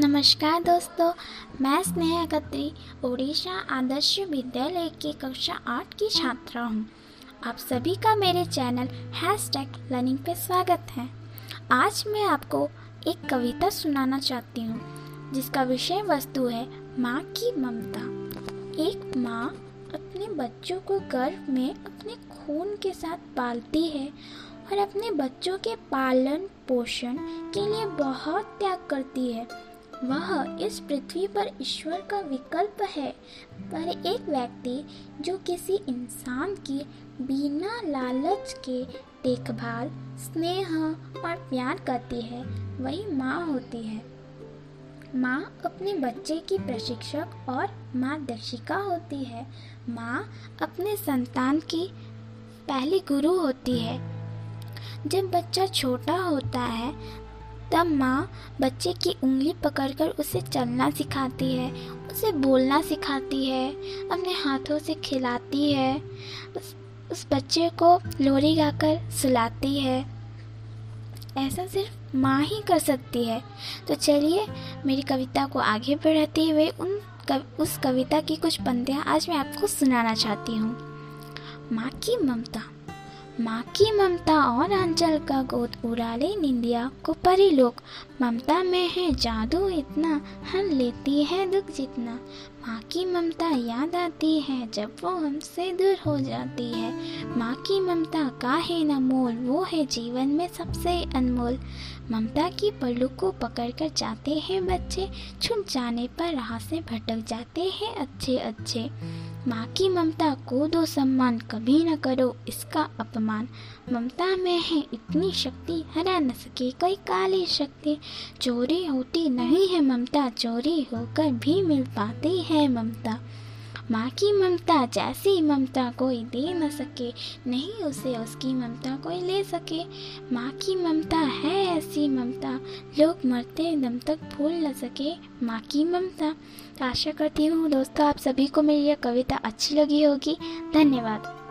नमस्कार दोस्तों, मैं स्नेहा खत्री ओडिशा आदर्श विद्यालय की कक्षा आठ की छात्रा हूँ। आप सभी का मेरे चैनल हैश टैग लर्निंग पे स्वागत है। आज मैं आपको एक कविता सुनाना चाहती हूँ, जिसका विषय वस्तु है माँ की ममता। एक माँ अपने बच्चों को गर्भ में अपने खून के साथ पालती है और अपने बच्चों के पालन पोषण के लिए बहुत त्याग करती है। वह इस पृथ्वी पर ईश्वर का विकल्प है। पर एक व्यक्ति जो किसी इंसान की बिना लालच के देखभाल, स्नेह और प्यार करती है, वही माँ होती है। माँ अपने बच्चे की प्रशिक्षक और मार्गदर्शिका होती है। माँ अपने संतान की पहली गुरु होती है। जब बच्चा छोटा होता है तब माँ बच्चे की उंगली पकड़कर उसे चलना सिखाती है उसे बोलना सिखाती है अपने हाथों से खिलाती है उस, उस बच्चे को लोरी गाकर सुलाती है। ऐसा सिर्फ़ माँ ही कर सकती है। तो चलिए मेरी कविता को आगे बढ़ाते हुए उन कव, उस कविता की कुछ पंक्तियाँ आज मैं आपको सुनाना चाहती हूँ। माँ की ममता। माँ की ममता और आंचल का गोद उड़ाले निंदिया को परी लोग। ममता में है जादू इतना, हन लेती है दुख जितना। माँ की ममता याद आती है जब वो हमसे दूर हो जाती है। माँ की ममता का है न मोल, वो है जीवन में सबसे अनमोल। ममता की पल्लू को पकड़कर जाते हैं बच्चे छुट जाने पर राह से भटक जाते हैं अच्छे अच्छे माँ की ममता को दो सम्मान कभी न करो, इसका अपमान। ममता में है इतनी शक्ति, हरा न सके कई काली शक्ति। चोरी होती नहीं है ममता, चोरी होकर भी मिल पाती है ममता। माँ की ममता, जैसी ममता कोई दे न सके, नहीं उसे उसकी ममता कोई ले सके। माँ की ममता है ऐसी ममता, लोग मरते दम तक भूल न सके। माँ की ममता। आशा करती हूँ दोस्तों, आप सभी को मेरी यह कविता अच्छी लगी होगी। धन्यवाद।